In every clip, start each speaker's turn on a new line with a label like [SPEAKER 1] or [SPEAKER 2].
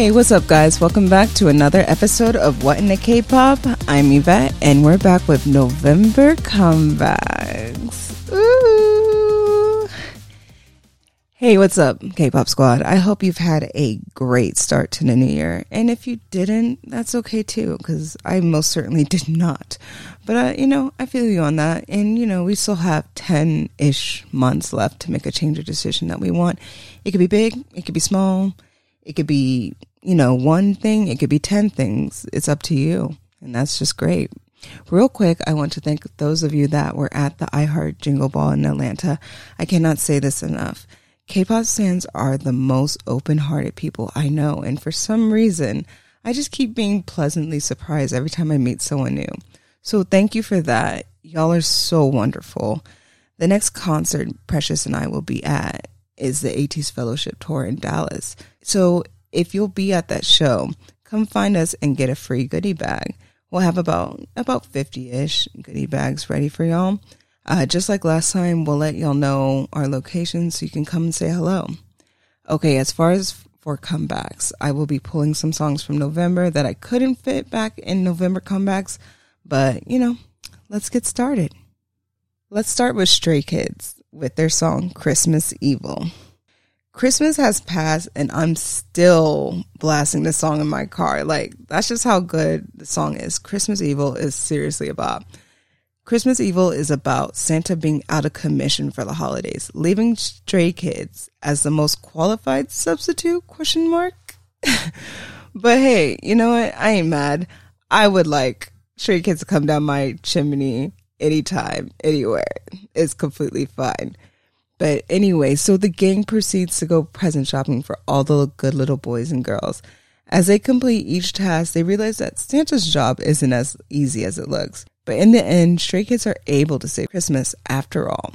[SPEAKER 1] Hey, what's up, guys? Welcome back to another episode of What in the K-pop. I'm Yvette, and we're back with November comebacks. Ooh. Hey, what's up, K-pop squad? I hope you've had a great start to the new year, and if you didn't, that's okay too, because I most certainly did not. But uh, you know, I feel you on that, and you know, we still have ten-ish months left to make a change or decision that we want. It could be big, it could be small it could be, you know, one thing, it could be 10 things. It's up to you. And that's just great. Real quick, I want to thank those of you that were at the iHeart Jingle Ball in Atlanta. I cannot say this enough. K-pop fans are the most open-hearted people I know, and for some reason, I just keep being pleasantly surprised every time I meet someone new. So thank you for that. Y'all are so wonderful. The next concert Precious and I will be at is the ATEEZ Fellowship Tour in Dallas. So if you'll be at that show, come find us and get a free goodie bag. We'll have about about 50-ish goodie bags ready for y'all. Uh, just like last time, we'll let y'all know our location so you can come and say hello. Okay, as far as for comebacks, I will be pulling some songs from November that I couldn't fit back in November comebacks, but you know, let's get started. Let's start with Stray Kids with their song Christmas Evil. Christmas has passed and I'm still blasting this song in my car. Like, that's just how good the song is. Christmas Evil is seriously about. Christmas Evil is about Santa being out of commission for the holidays, leaving stray kids as the most qualified substitute question mark. but hey, you know what? I ain't mad. I would like stray kids to come down my chimney anytime, anywhere. It's completely fine. But anyway, so the gang proceeds to go present shopping for all the good little boys and girls. As they complete each task, they realize that Santa's job isn't as easy as it looks. But in the end, Stray Kids are able to save Christmas after all.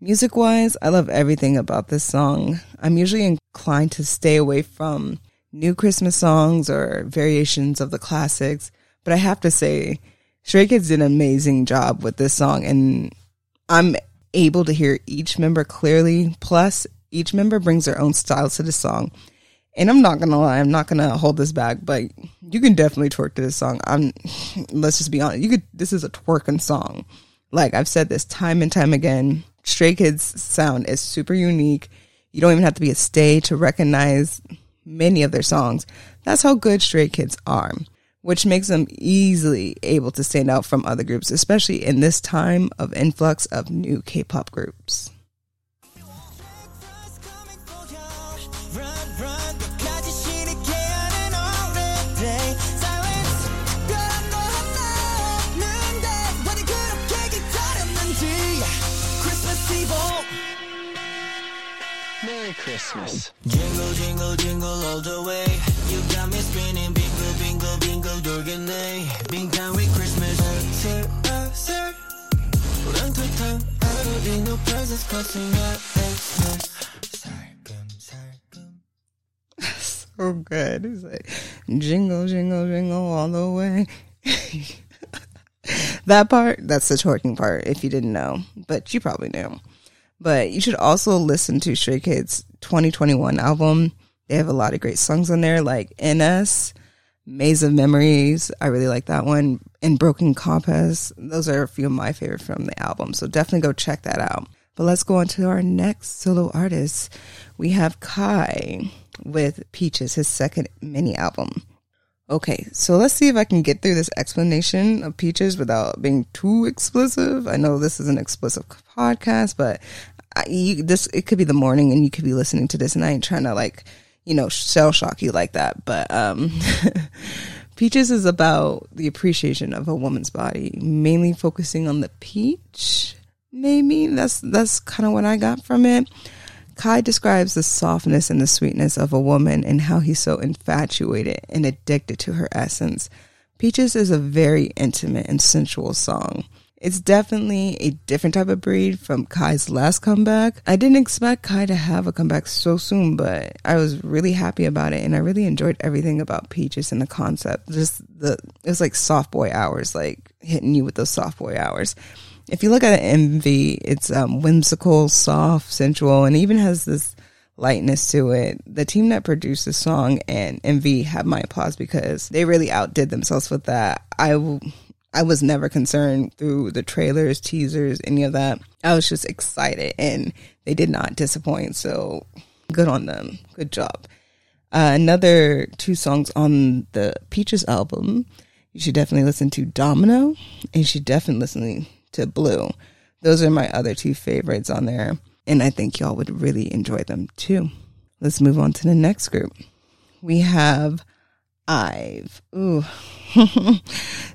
[SPEAKER 1] Music wise, I love everything about this song. I'm usually inclined to stay away from new Christmas songs or variations of the classics, but I have to say, Stray Kids did an amazing job with this song, and I'm able to hear each member clearly. Plus, each member brings their own style to the song. And I'm not gonna lie, I'm not gonna hold this back, but you can definitely twerk to this song. I'm let's just be honest. You could this is a twerking song. Like I've said this time and time again. Stray Kids sound is super unique. You don't even have to be a stay to recognize many of their songs. That's how good Stray Kids are which makes them easily able to stand out from other groups, especially in this time of influx of new K pop groups.
[SPEAKER 2] Merry Christmas. Jingle, jingle, jingle all the way. bingo, bingo, 돌겠네. 빙탄 with Christmas. 설, 아, 설. 우렁투탕, 하루이 no presents costing my
[SPEAKER 1] so good. He's like, jingle, jingle, jingle all the way. that part, that's the twerking part, if you didn't know, but you probably knew. But you should also listen to Stray Kids 2021 album. They have a lot of great songs on there, like NS, Maze of Memories. I really like that one. And Broken Compass. Those are a few of my favorite from the album. So definitely go check that out. But let's go on to our next solo artist. We have Kai with Peaches, his second mini album. Okay, so let's see if I can get through this explanation of Peaches without being too explicit. I know this is an explicit podcast, but I, you, this it could be the morning and you could be listening to this, and I ain't trying to like, you know, shell shock you like that. But um, Peaches is about the appreciation of a woman's body, mainly focusing on the peach. Maybe that's that's kind of what I got from it. Kai describes the softness and the sweetness of a woman and how he's so infatuated and addicted to her essence. Peaches is a very intimate and sensual song. It's definitely a different type of breed from Kai's last comeback. I didn't expect Kai to have a comeback so soon, but I was really happy about it and I really enjoyed everything about Peaches and the concept. Just the it was like soft boy hours, like hitting you with those soft boy hours if you look at MV, it's um, whimsical, soft, sensual, and even has this lightness to it. The team that produced the song and MV have my applause because they really outdid themselves with that. I w- I was never concerned through the trailers, teasers, any of that. I was just excited and they did not disappoint. So good on them. Good job. Uh, another two songs on the Peaches album. You should definitely listen to Domino and you should definitely listen to Blue. Those are my other two favorites on there. And I think y'all would really enjoy them too. Let's move on to the next group. We have Ive. Ooh.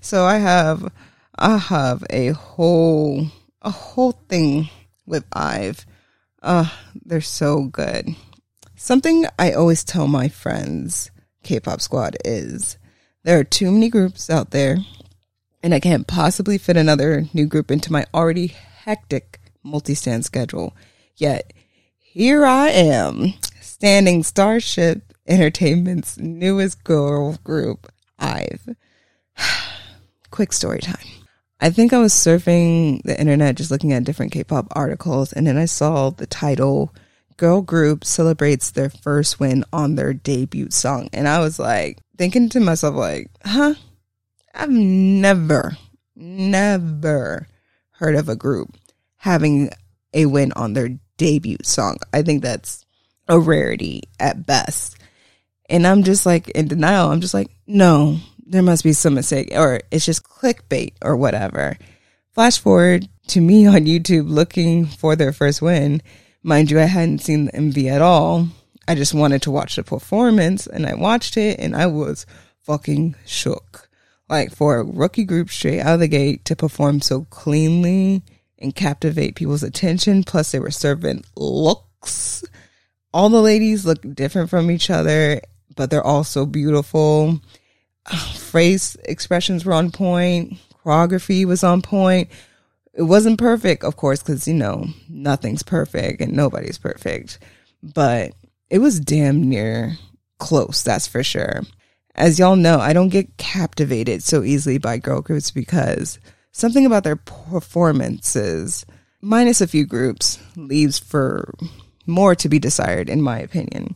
[SPEAKER 1] so I have I have a whole a whole thing with Ive. Uh, they're so good. Something I always tell my friends, K-pop squad, is there are too many groups out there, and I can't possibly fit another new group into my already hectic multi-stand schedule. Yet here I am, standing Starship Entertainment's newest girl group, Ive. Quick story time. I think I was surfing the internet just looking at different K-pop articles and then I saw the title Girl Group celebrates their first win on their debut song and I was like thinking to myself like, "Huh? I've never never heard of a group having a win on their debut song. I think that's a rarity at best." And I'm just like in denial. I'm just like, "No, there must be some mistake or it's just clickbait or whatever. Flash forward to me on YouTube looking for their first win. Mind you, I hadn't seen the MV at all. I just wanted to watch the performance and I watched it and I was fucking shook. Like for a rookie group straight out of the gate to perform so cleanly and captivate people's attention. Plus they were serving looks. All the ladies look different from each other, but they're all so beautiful ah, phrase expressions were on point, choreography was on point. It wasn't perfect, of course, because you know nothing's perfect and nobody's perfect, but it was damn near close. That's for sure. As y'all know, I don't get captivated so easily by girl groups because something about their performances, minus a few groups, leaves for more to be desired, in my opinion.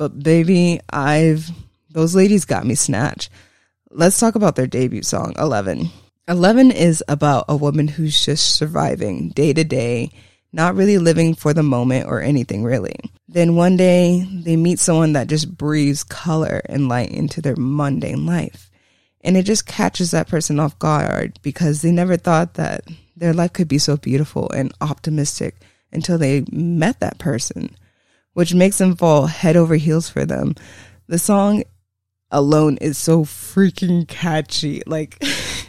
[SPEAKER 1] But baby, Ive those ladies got me snatched. Let's talk about their debut song, 11. 11 is about a woman who's just surviving day to day, not really living for the moment or anything really. Then one day they meet someone that just breathes color and light into their mundane life. And it just catches that person off guard because they never thought that their life could be so beautiful and optimistic until they met that person, which makes them fall head over heels for them. The song alone is so freaking catchy. Like,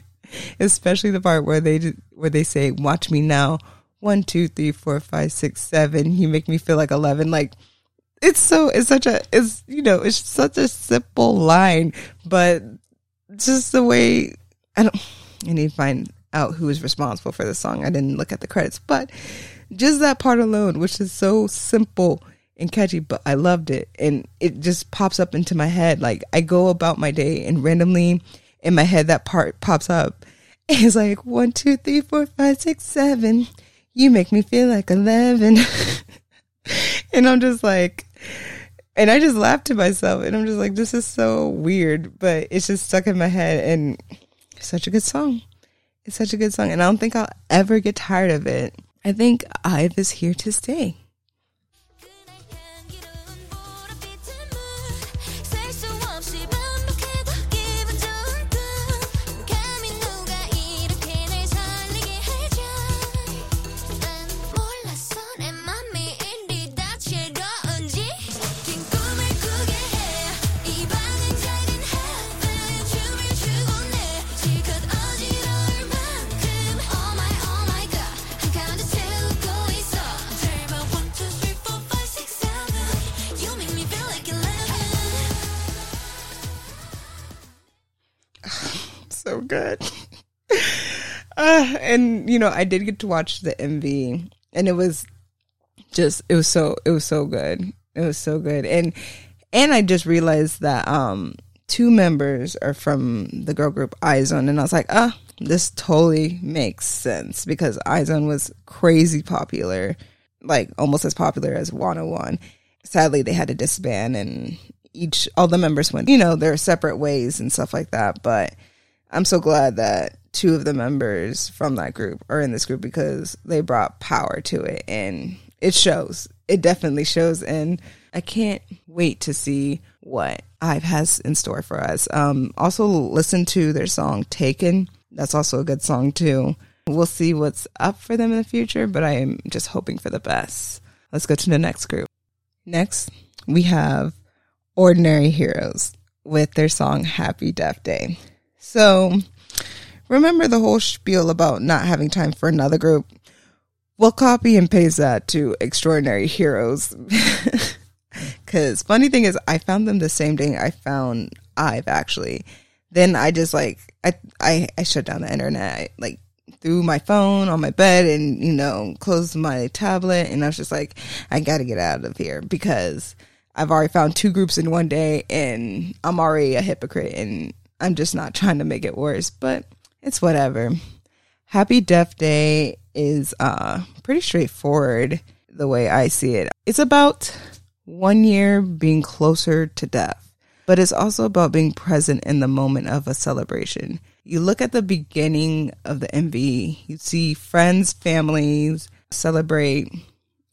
[SPEAKER 1] especially the part where they where they say, "Watch me now." One, two, three, four, five, six, seven. You make me feel like eleven. Like, it's so it's such a it's you know it's such a simple line, but just the way I don't. I need to find out who is responsible for the song. I didn't look at the credits, but just that part alone, which is so simple and catchy, but I loved it. And it just pops up into my head. Like I go about my day and randomly in my head that part pops up. It's like one, two, three, four, five, six, seven. You make me feel like eleven. and I'm just like and I just laughed to myself and I'm just like, this is so weird, but it's just stuck in my head and such a good song. It's such a good song. And I don't think I'll ever get tired of it. I think Ive is here to stay. And you know, I did get to watch the MV, and it was just it was so it was so good. It was so good, and and I just realized that um two members are from the girl group IZ*ONE, and I was like, ah, this totally makes sense because IZ*ONE was crazy popular, like almost as popular as 101. sadly they had to disband and each all the members went, you know, their separate ways and stuff like that. But I'm so glad that two of the members from that group are in this group because they brought power to it and it shows. It definitely shows and I can't wait to see what IVE has in store for us. Um also listen to their song Taken. That's also a good song too. We'll see what's up for them in the future, but I am just hoping for the best. Let's go to the next group. Next, we have Xdinary Heroes with their song Happy Death Day. So, remember the whole spiel about not having time for another group? Well, copy and paste that to Xdinary Heroes. Because funny thing is, I found them the same day I found Ive actually. Then I just like I I, I shut down the internet. I, like threw my phone on my bed and you know closed my tablet, and I was just like, I got to get out of here because I've already found two groups in one day, and I'm already a hypocrite, and I'm just not trying to make it worse. But it's whatever. Happy Death Day is uh pretty straightforward the way I see it. It's about one year being closer to death, but it's also about being present in the moment of a celebration. You look at the beginning of the MV, you see friends, families celebrate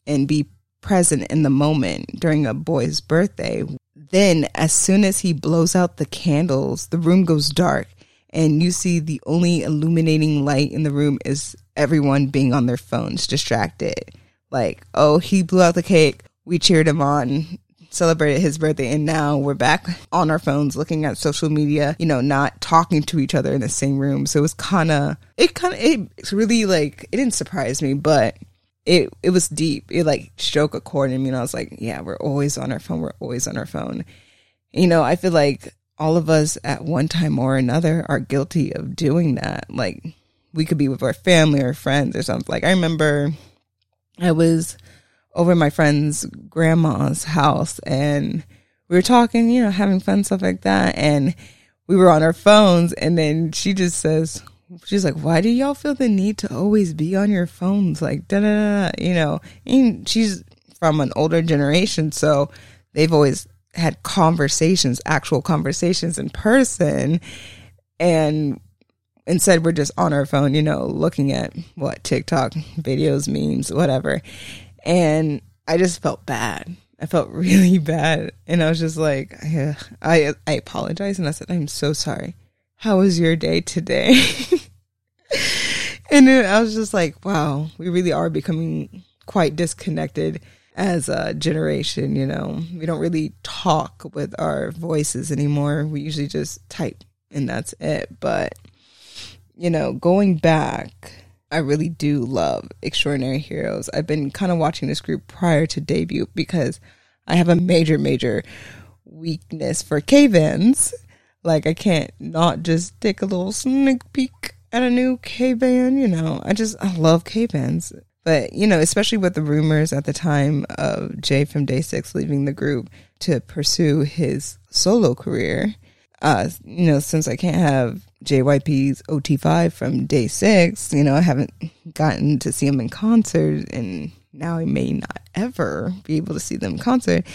[SPEAKER 1] and be present in the moment during a boy's birthday. Then, as soon as he blows out the candles, the room goes dark, and you see the only illuminating light in the room is everyone being on their phones, distracted. Like, oh, he blew out the cake we cheered him on, celebrated his birthday, and now we're back on our phones looking at social media, you know, not talking to each other in the same room. So it was kind of, it kind of, it's really like, it didn't surprise me, but it it was deep. It like struck a chord in me, and I was like, yeah, we're always on our phone. We're always on our phone. You know, I feel like all of us at one time or another are guilty of doing that. Like we could be with our family or friends or something. Like I remember I was over my friend's grandma's house and we were talking, you know, having fun, stuff like that. And we were on our phones and then she just says, she's like, why do y'all feel the need to always be on your phones? Like, da da da, you know, and she's from an older generation. So they've always had conversations, actual conversations in person. And instead we're just on our phone, you know, looking at what TikTok videos, memes, whatever. And I just felt bad. I felt really bad. And I was just like, I, I, apologized and I said, I'm so sorry. How was your day today? and then I was just like, wow, we really are becoming quite disconnected as a generation, you know. We don't really talk with our voices anymore. We usually just type and that's it. But, you know, going back I really do love Xdinary Heroes. I've been kind of watching this group prior to debut because I have a major, major weakness for K-bands. Like I can't not just take a little sneak peek at a new K-band, you know. I just I love K-bands. But, you know, especially with the rumors at the time of Jay from Day 6 leaving the group to pursue his solo career, uh, you know, since I can't have JYP's OT5 from day six, you know, I haven't gotten to see him in concert and now I may not ever be able to see them in concert.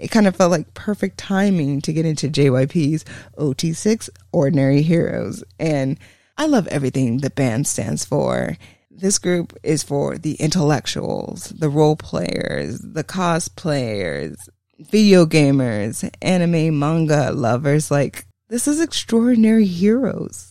[SPEAKER 1] It kind of felt like perfect timing to get into JYP's OT6 Xdinary Heroes. And I love everything the band stands for. This group is for the intellectuals, the role players, the cosplayers, video gamers, anime, manga lovers. Like, this is extraordinary heroes.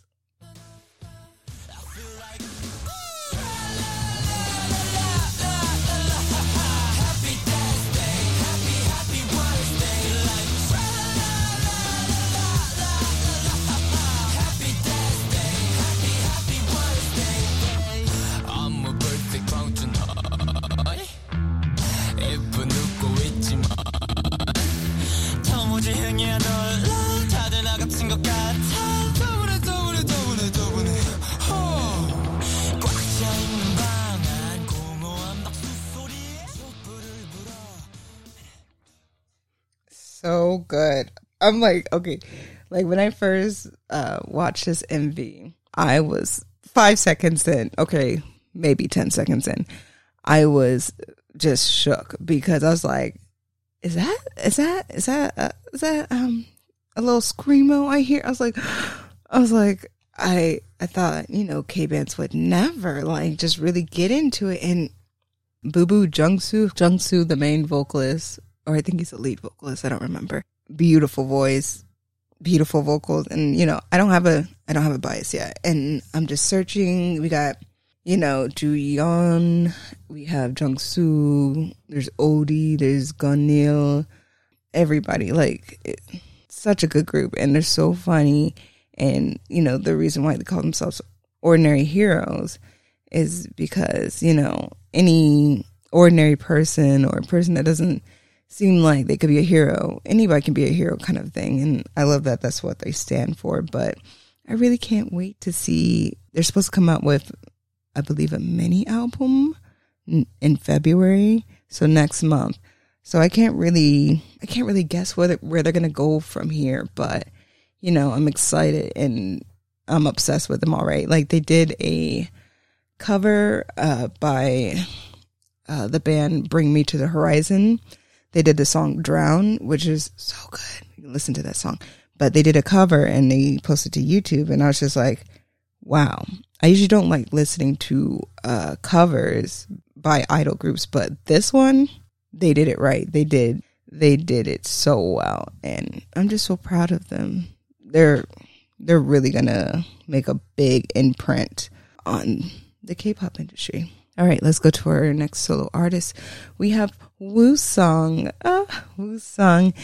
[SPEAKER 1] I'm like, okay, like when I first uh, watched this MV, I was five seconds in, okay, maybe 10 seconds in. I was just shook because I was like, is that is that is that uh, is that um a little screamo I hear? I was like, I was like, I I thought you know K bands would never like just really get into it, and Boo Boo Jungsu Jungsu the main vocalist, or I think he's the lead vocalist. I don't remember. Beautiful voice, beautiful vocals, and you know I don't have a I don't have a bias yet, and I'm just searching. We got you know, Jooyeon, we have Jungsu, there's O.de, there's Gunil, everybody. Like, it, such a good group, and they're so funny. And, you know, the reason why they call themselves ordinary heroes is because, you know, any ordinary person or person that doesn't seem like they could be a hero, anybody can be a hero kind of thing. And I love that that's what they stand for. But I really can't wait to see. They're supposed to come out with I believe, a mini album in February, so next month. So I can't really, I can't really guess where where they're gonna go from here. But you know, I'm excited and I'm obsessed with them already. Like they did a cover uh, by uh, the band Bring Me to the Horizon. They did the song Drown, which is so good. You can listen to that song. But they did a cover and they posted to YouTube, and I was just like, wow. I usually don't like listening to uh, covers by idol groups, but this one, they did it right. They did. They did it so well, and I'm just so proud of them. They're they're really gonna make a big imprint on the K-pop industry. All right, let's go to our next solo artist. We have Woosung, uh, Woosung,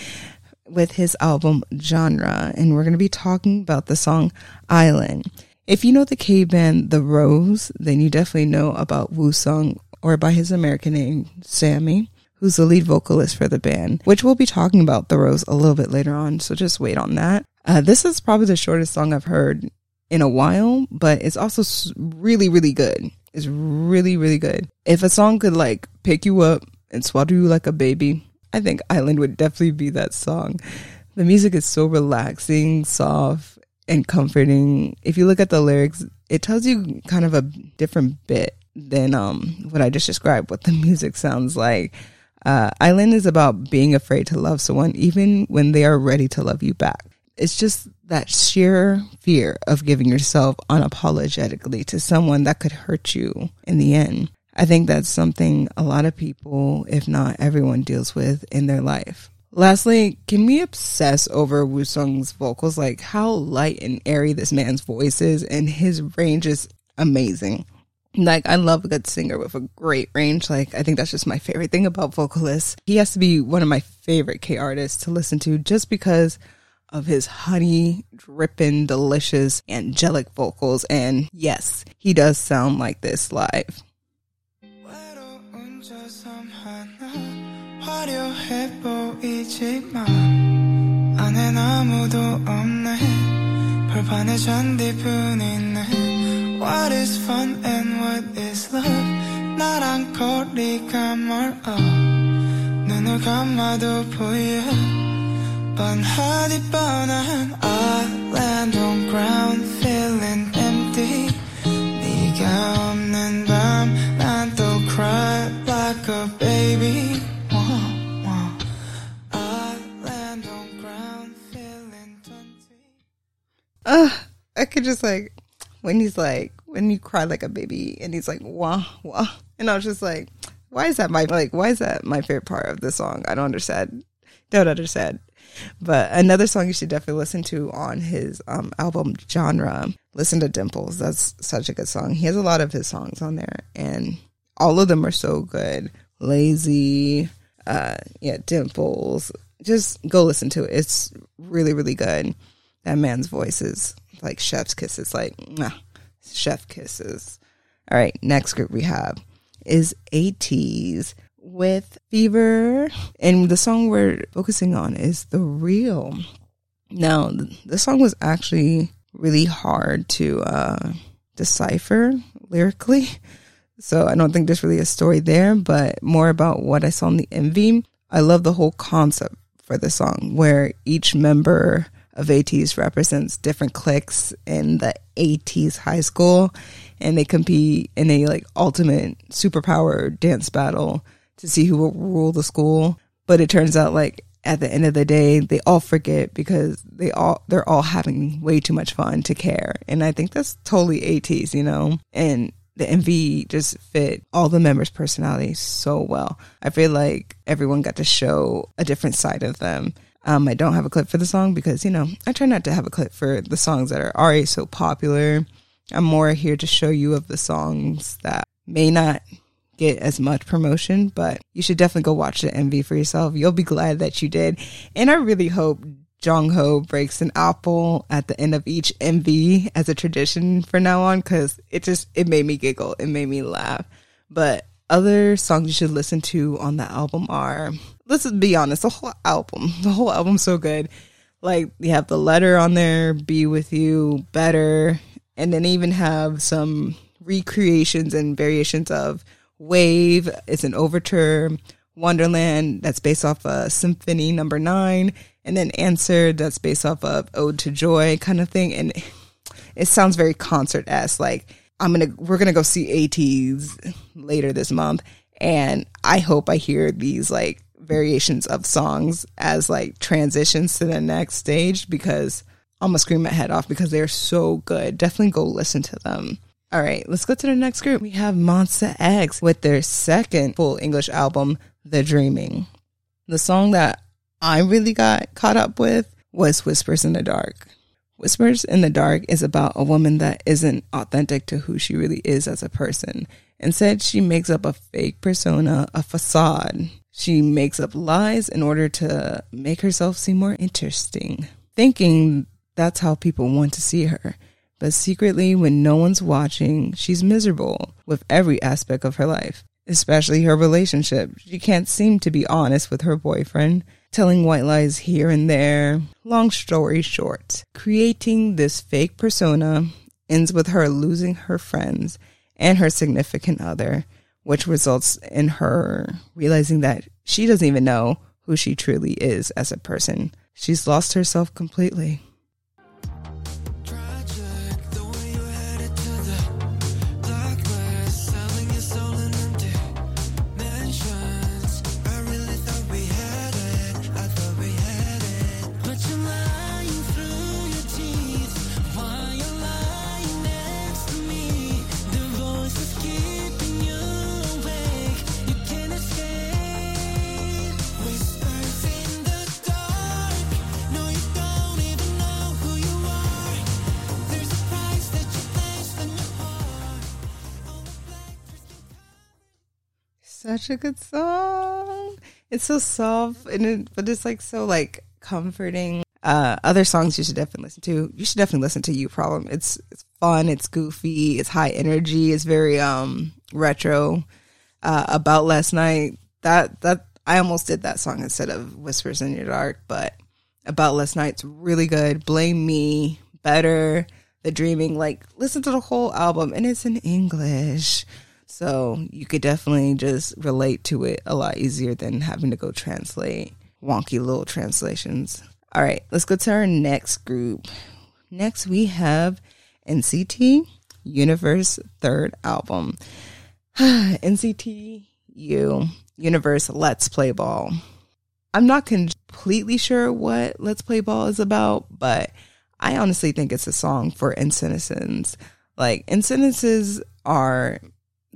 [SPEAKER 1] with his album Genre, and we're going to be talking about the song Island. If you know the K band The Rose, then you definitely know about Wu Woosung or by his American name, Sammy, who's the lead vocalist for the band, which we'll be talking about The Rose a little bit later on, so just wait on that. Uh, this is probably the shortest song I've heard in a while, but it's also really, really good. It's really, really good. If a song could like pick you up and swaddle you like a baby, I think Island would definitely be that song. The music is so relaxing, soft, and comforting. If you look at the lyrics, it tells you kind of a different bit than um, what I just described, what the music sounds like. Uh, Island is about being afraid to love someone even when they are ready to love you back. It's just that sheer fear of giving yourself unapologetically to someone that could hurt you in the end. I think that's something a lot of people, if not everyone, deals with in their life. Lastly, can we obsess over Woosung's vocals? Like how light and airy this man's voice is, and his range is amazing. Like I love a good singer with a great range. Like I think that's just my favorite thing about vocalists. He has to be one of my favorite K artists to listen to just because of his honey dripping, delicious, angelic vocals. And yes, he does sound like this live. 화려해 보이지만 안엔 아무도 없네 벌판에 잔디뿐이네 What is fun and what is love 나랑 거리가 멀어 눈을 감아도 보여 뻔하디 뻔한 Island on ground feeling I could just like when he's like when you cry like a baby and he's like wah wah and I was just like why is that my like why is that my favorite part of the song? I don't understand. Don't understand. But another song you should definitely listen to on his um, album genre listen to Dimples. That's such a good song. He has a lot of his songs on there and all of them are so good. Lazy uh yeah Dimples. Just go listen to it. It's really really good. That man's voice is like chef's kisses, like mwah, chef kisses. All right, next group we have is ATEEZ with Fever, and the song we're focusing on is The Real. Now, the song was actually really hard to uh, decipher lyrically, so I don't think there's really a story there, but more about what I saw in the MV. I love the whole concept for the song where each member of ATEEZ represents different cliques in the ATEEZ high school and they compete in a like ultimate superpower dance battle to see who will rule the school. But it turns out like at the end of the day, they all forget because they all they're all having way too much fun to care. And I think that's totally ATEEZ, you know? And the MV just fit all the members' personalities so well. I feel like everyone got to show a different side of them. Um, I don't have a clip for the song because, you know, I try not to have a clip for the songs that are already so popular. I'm more here to show you of the songs that may not get as much promotion, but you should definitely go watch the MV for yourself. You'll be glad that you did. And I really hope Jongho breaks an apple at the end of each MV as a tradition for now on because it just it made me giggle. It made me laugh. But other songs you should listen to on the album are let's be honest, the whole album. The whole album's so good. Like you have the letter on there, be with you, better, and then even have some recreations and variations of Wave. It's an overture. Wonderland that's based off of Symphony Number Nine, and then Answer that's based off of Ode to Joy kind of thing. And it sounds very concert esque. Like I'm gonna we're gonna go see ATEEZ later this month, and I hope I hear these like variations of songs as like transitions to the next stage because I'm gonna scream my head off because they're so good. Definitely go listen to them. All right, let's go to the next group. We have Monsta X with their second full English album, The Dreaming. The song that I really got caught up with was Whispers in the Dark. Whispers in the Dark is about a woman that isn't authentic to who she really is as a person. Instead, she makes up a fake persona, a facade. She makes up lies in order to make herself seem more interesting, thinking that's how people want to see her. But secretly, when no one's watching, she's miserable with every aspect of her life, especially her relationship. She can't seem to be honest with her boyfriend, telling white lies here and there. Long story short, creating this fake persona ends with her losing her friends and her significant other, which results in her realizing that she doesn't even know who she truly is as a person. She's lost herself completely. Such a good song. It's so soft and it, but it's like so like comforting. Uh, other songs you should definitely listen to. You should definitely listen to You Problem. It's it's fun. It's goofy. It's high energy. It's very um retro. Uh, about last night that that I almost did that song instead of Whispers in Your Dark, but about last night's really good. Blame Me, better. The Dreaming, like listen to the whole album, and it's in English. So you could definitely just relate to it a lot easier than having to go translate wonky little translations. All right, let's go to our next group. Next, we have NCT Universe third album. NCT U Universe Let's Play Ball. I'm not completely sure what Let's Play Ball is about, but I honestly think it's a song for NCTzens. Like, NCTzens are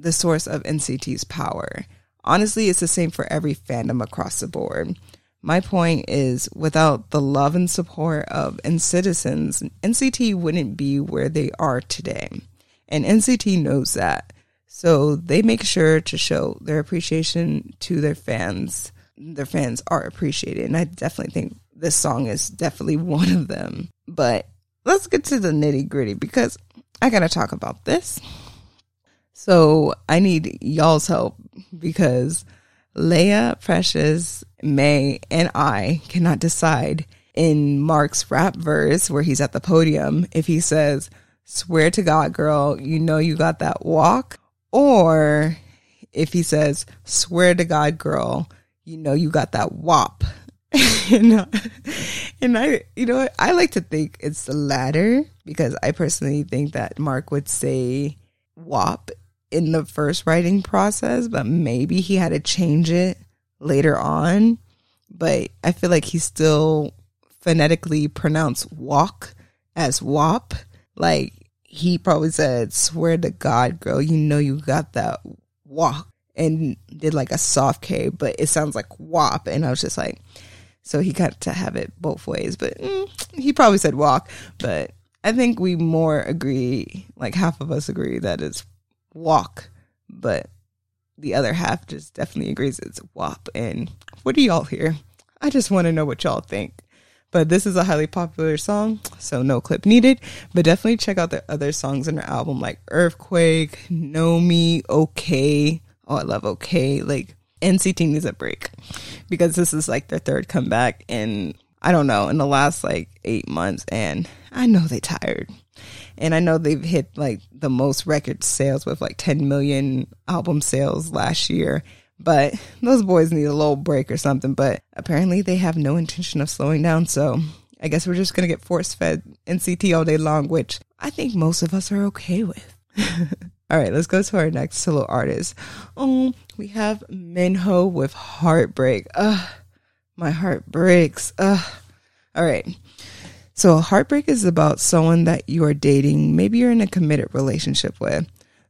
[SPEAKER 1] the source of NCT's power. Honestly, it's the same for every fandom across the board. My point is, without the love and support of NCTzens, NCT wouldn't be where they are today. And NCT knows that. So they make sure to show their appreciation to their fans. Their fans are appreciated. And I definitely think this song is definitely one of them. But let's get to the nitty gritty because I got to talk about this. So I need y'all's help because Leia, Precious, May, and I cannot decide in Mark's rap verse where he's at the podium if he says, Swear to God, girl, you know you got that walk, or if he says, Swear to God, girl, you know you got that wop. and, and I, you know, I like to think it's the latter because I personally think that Mark would say WAP in the first writing process, but maybe he had to change it later on. but I feel like he still phonetically pronounced walk as wop. Like he probably said, "Swear to God, girl, you know you got that walk," and did like a soft K, but it sounds like wop, and I was just like, so he got to have it both ways, but mm, he probably said walk, but I think we more agree, like half of us agree that it's walk, but the other half just definitely agrees it's WAP. And what do y'all hear? I just want to know what y'all think. But this is a highly popular song, so no clip needed. But definitely check out the other songs in her album, like Earthquake, Know Me, Okay. Oh, I love Okay. Like NCT needs a break because this is like their third comeback in I don't know in the last like eight months, and I know they tired. And I know they've hit like the most record sales with like 10 million album sales last year. But those boys need a little break or something. But apparently they have no intention of slowing down. So I guess we're just going to get force fed NCT all day long, which I think most of us are okay with. all right, let's go to our next solo artist. Oh, we have Minho with Heartbreak. Ugh, my heart breaks. Ugh. All right. So, a heartbreak is about someone that you are dating. Maybe you're in a committed relationship with.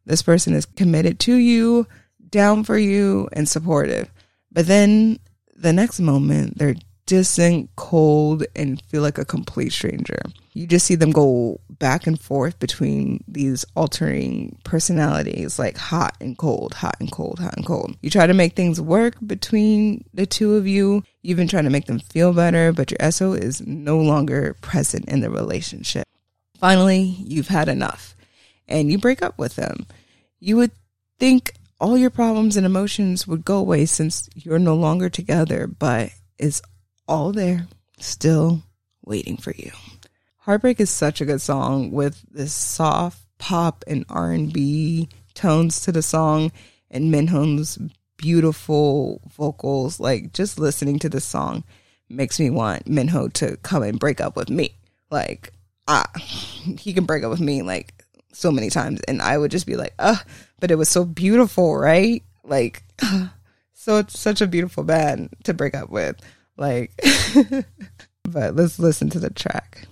[SPEAKER 1] This person is committed to you, down for you, and supportive. But then the next moment, they're distant, cold, and feel like a complete stranger. You just see them go back and forth between these altering personalities, like hot and cold, hot and cold, hot and cold. You try to make things work between the two of you. You've been trying to make them feel better, but your SO is no longer present in the relationship. Finally, you've had enough and you break up with them. You would think all your problems and emotions would go away since you're no longer together, but it's all there, still waiting for you. Heartbreak is such a good song with this soft pop and R&B tones to the song and Minho's beautiful vocals. Like just listening to the song makes me want Minho to come and break up with me. Like ah, he can break up with me like so many times and I would just be like, "Uh, but it was so beautiful, right?" Like so it's such a beautiful band to break up with. Like, but let's listen to the track.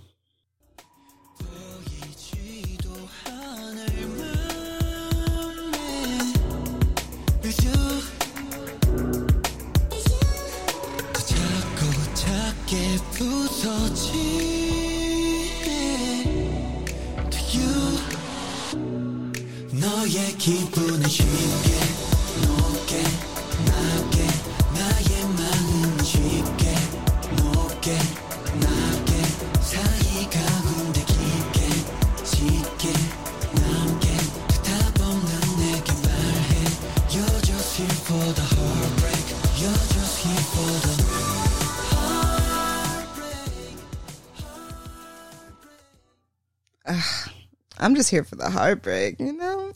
[SPEAKER 1] 너의 기분을 쉽게 높게 I'm just here for the heartbreak, you know?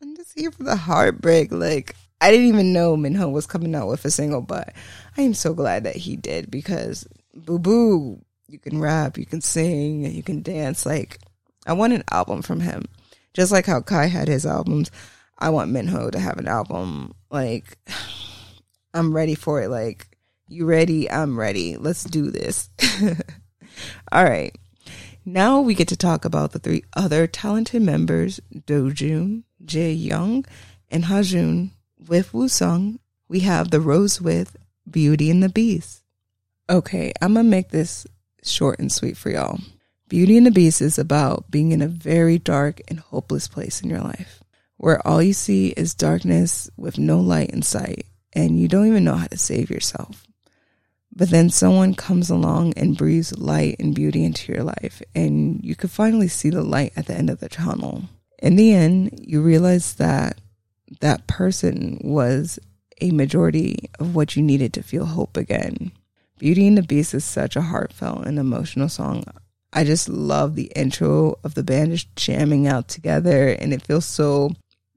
[SPEAKER 1] I'm just here for the heartbreak. Like, I didn't even know Minho was coming out with a single, but I am so glad that he did because Boo Boo, you can rap, you can sing, you can dance. Like, I want an album from him. Just like how Kai had his albums, I want Minho to have an album. Like, I'm ready for it. Like, you ready? I'm ready. Let's do this. All right. Now we get to talk about the three other talented members, Dojun, Jae Young, and Hajun. With Woosung, we have the Rose with Beauty and the Beast. Okay, I'm gonna make this short and sweet for y'all. Beauty and the Beast is about being in a very dark and hopeless place in your life, where all you see is darkness with no light in sight, and you don't even know how to save yourself. But then someone comes along and breathes light and beauty into your life, and you could finally see the light at the end of the tunnel. In the end, you realize that that person was a majority of what you needed to feel hope again. Beauty and the Beast is such a heartfelt and emotional song. I just love the intro of the band just jamming out together, and it feels so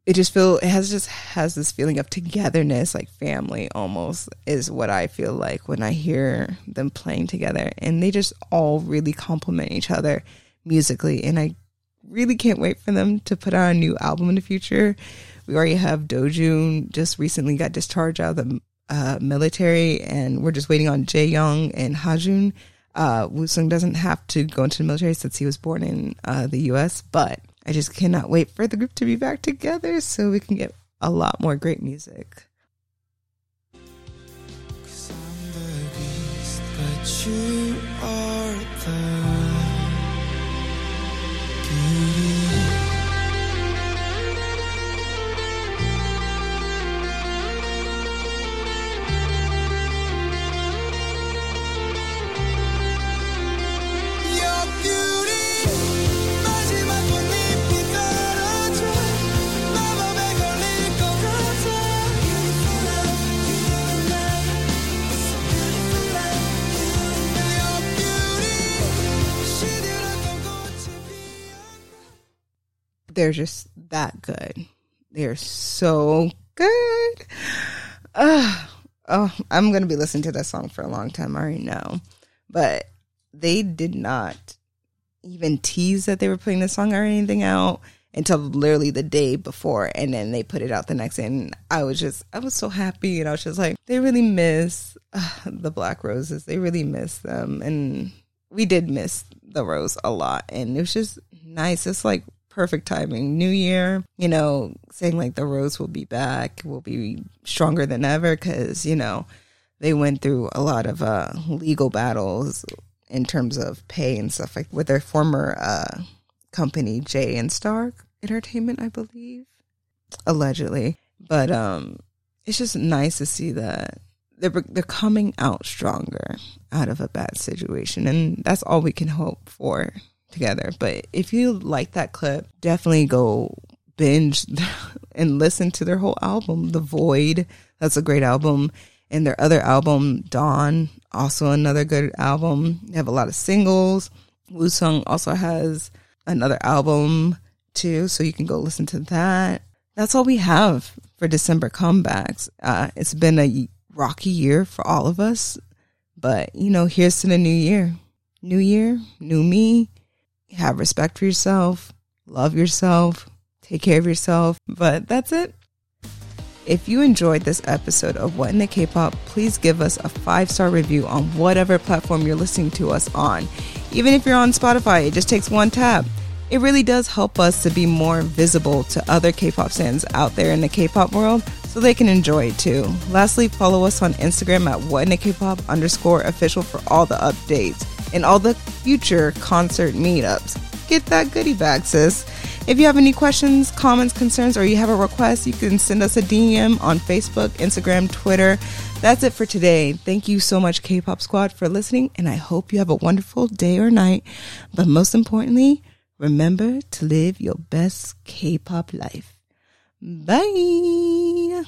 [SPEAKER 1] it just feel it has just has this feeling of togetherness like family almost is what i feel like when i hear them playing together and they just all really complement each other musically and i really can't wait for them to put out a new album in the future we already have dojun just recently got discharged out of the uh, military, and we're just waiting on Jae Young and Hajun. Uh, Woo-sung doesn't have to go into the military since he was born in uh, the U.S., but I just cannot wait for the group to be back together so we can get a lot more great music.
[SPEAKER 2] You are the
[SPEAKER 1] They're just that good. They're so good. Ugh. oh, I'm gonna be listening to that song for a long time. I already know, but they did not even tease that they were putting the song or anything out until literally the day before and then they put it out the next day and i was just i was so happy and i was just like they really miss uh, the black roses they really miss them and we did miss the rose a lot and it was just nice it's like perfect timing new year you know saying like the rose will be back will be stronger than ever because you know they went through a lot of uh, legal battles in terms of pay and stuff like with their former uh, company J&Star Entertainment, I believe, allegedly. But um, it's just nice to see that they're they're coming out stronger out of a bad situation, and that's all we can hope for together. But if you like that clip, definitely go binge and listen to their whole album, The Void. That's a great album. And their other album, Dawn, also another good album. They have a lot of singles. Woosung also has another album too, so you can go listen to that. That's all we have for December comebacks. Uh, it's been a rocky year for all of us, but you know, here's to the new year. New year, new me. Have respect for yourself, love yourself, take care of yourself. But that's it. If you enjoyed this episode of What in the K-pop, please give us a five-star review on whatever platform you're listening to us on. Even if you're on Spotify, it just takes one tap. It really does help us to be more visible to other K-pop fans out there in the K-pop world so they can enjoy it too. Lastly, follow us on Instagram at What in the K-pop underscore official for all the updates and all the future concert meetups. Get that goodie bag, sis. If you have any questions, comments, concerns, or you have a request, you can send us a DM on Facebook, Instagram, Twitter. That's it for today. Thank you so much, K pop squad, for listening, and I hope you have a wonderful day or night. But most importantly, remember to live your best K pop life. Bye.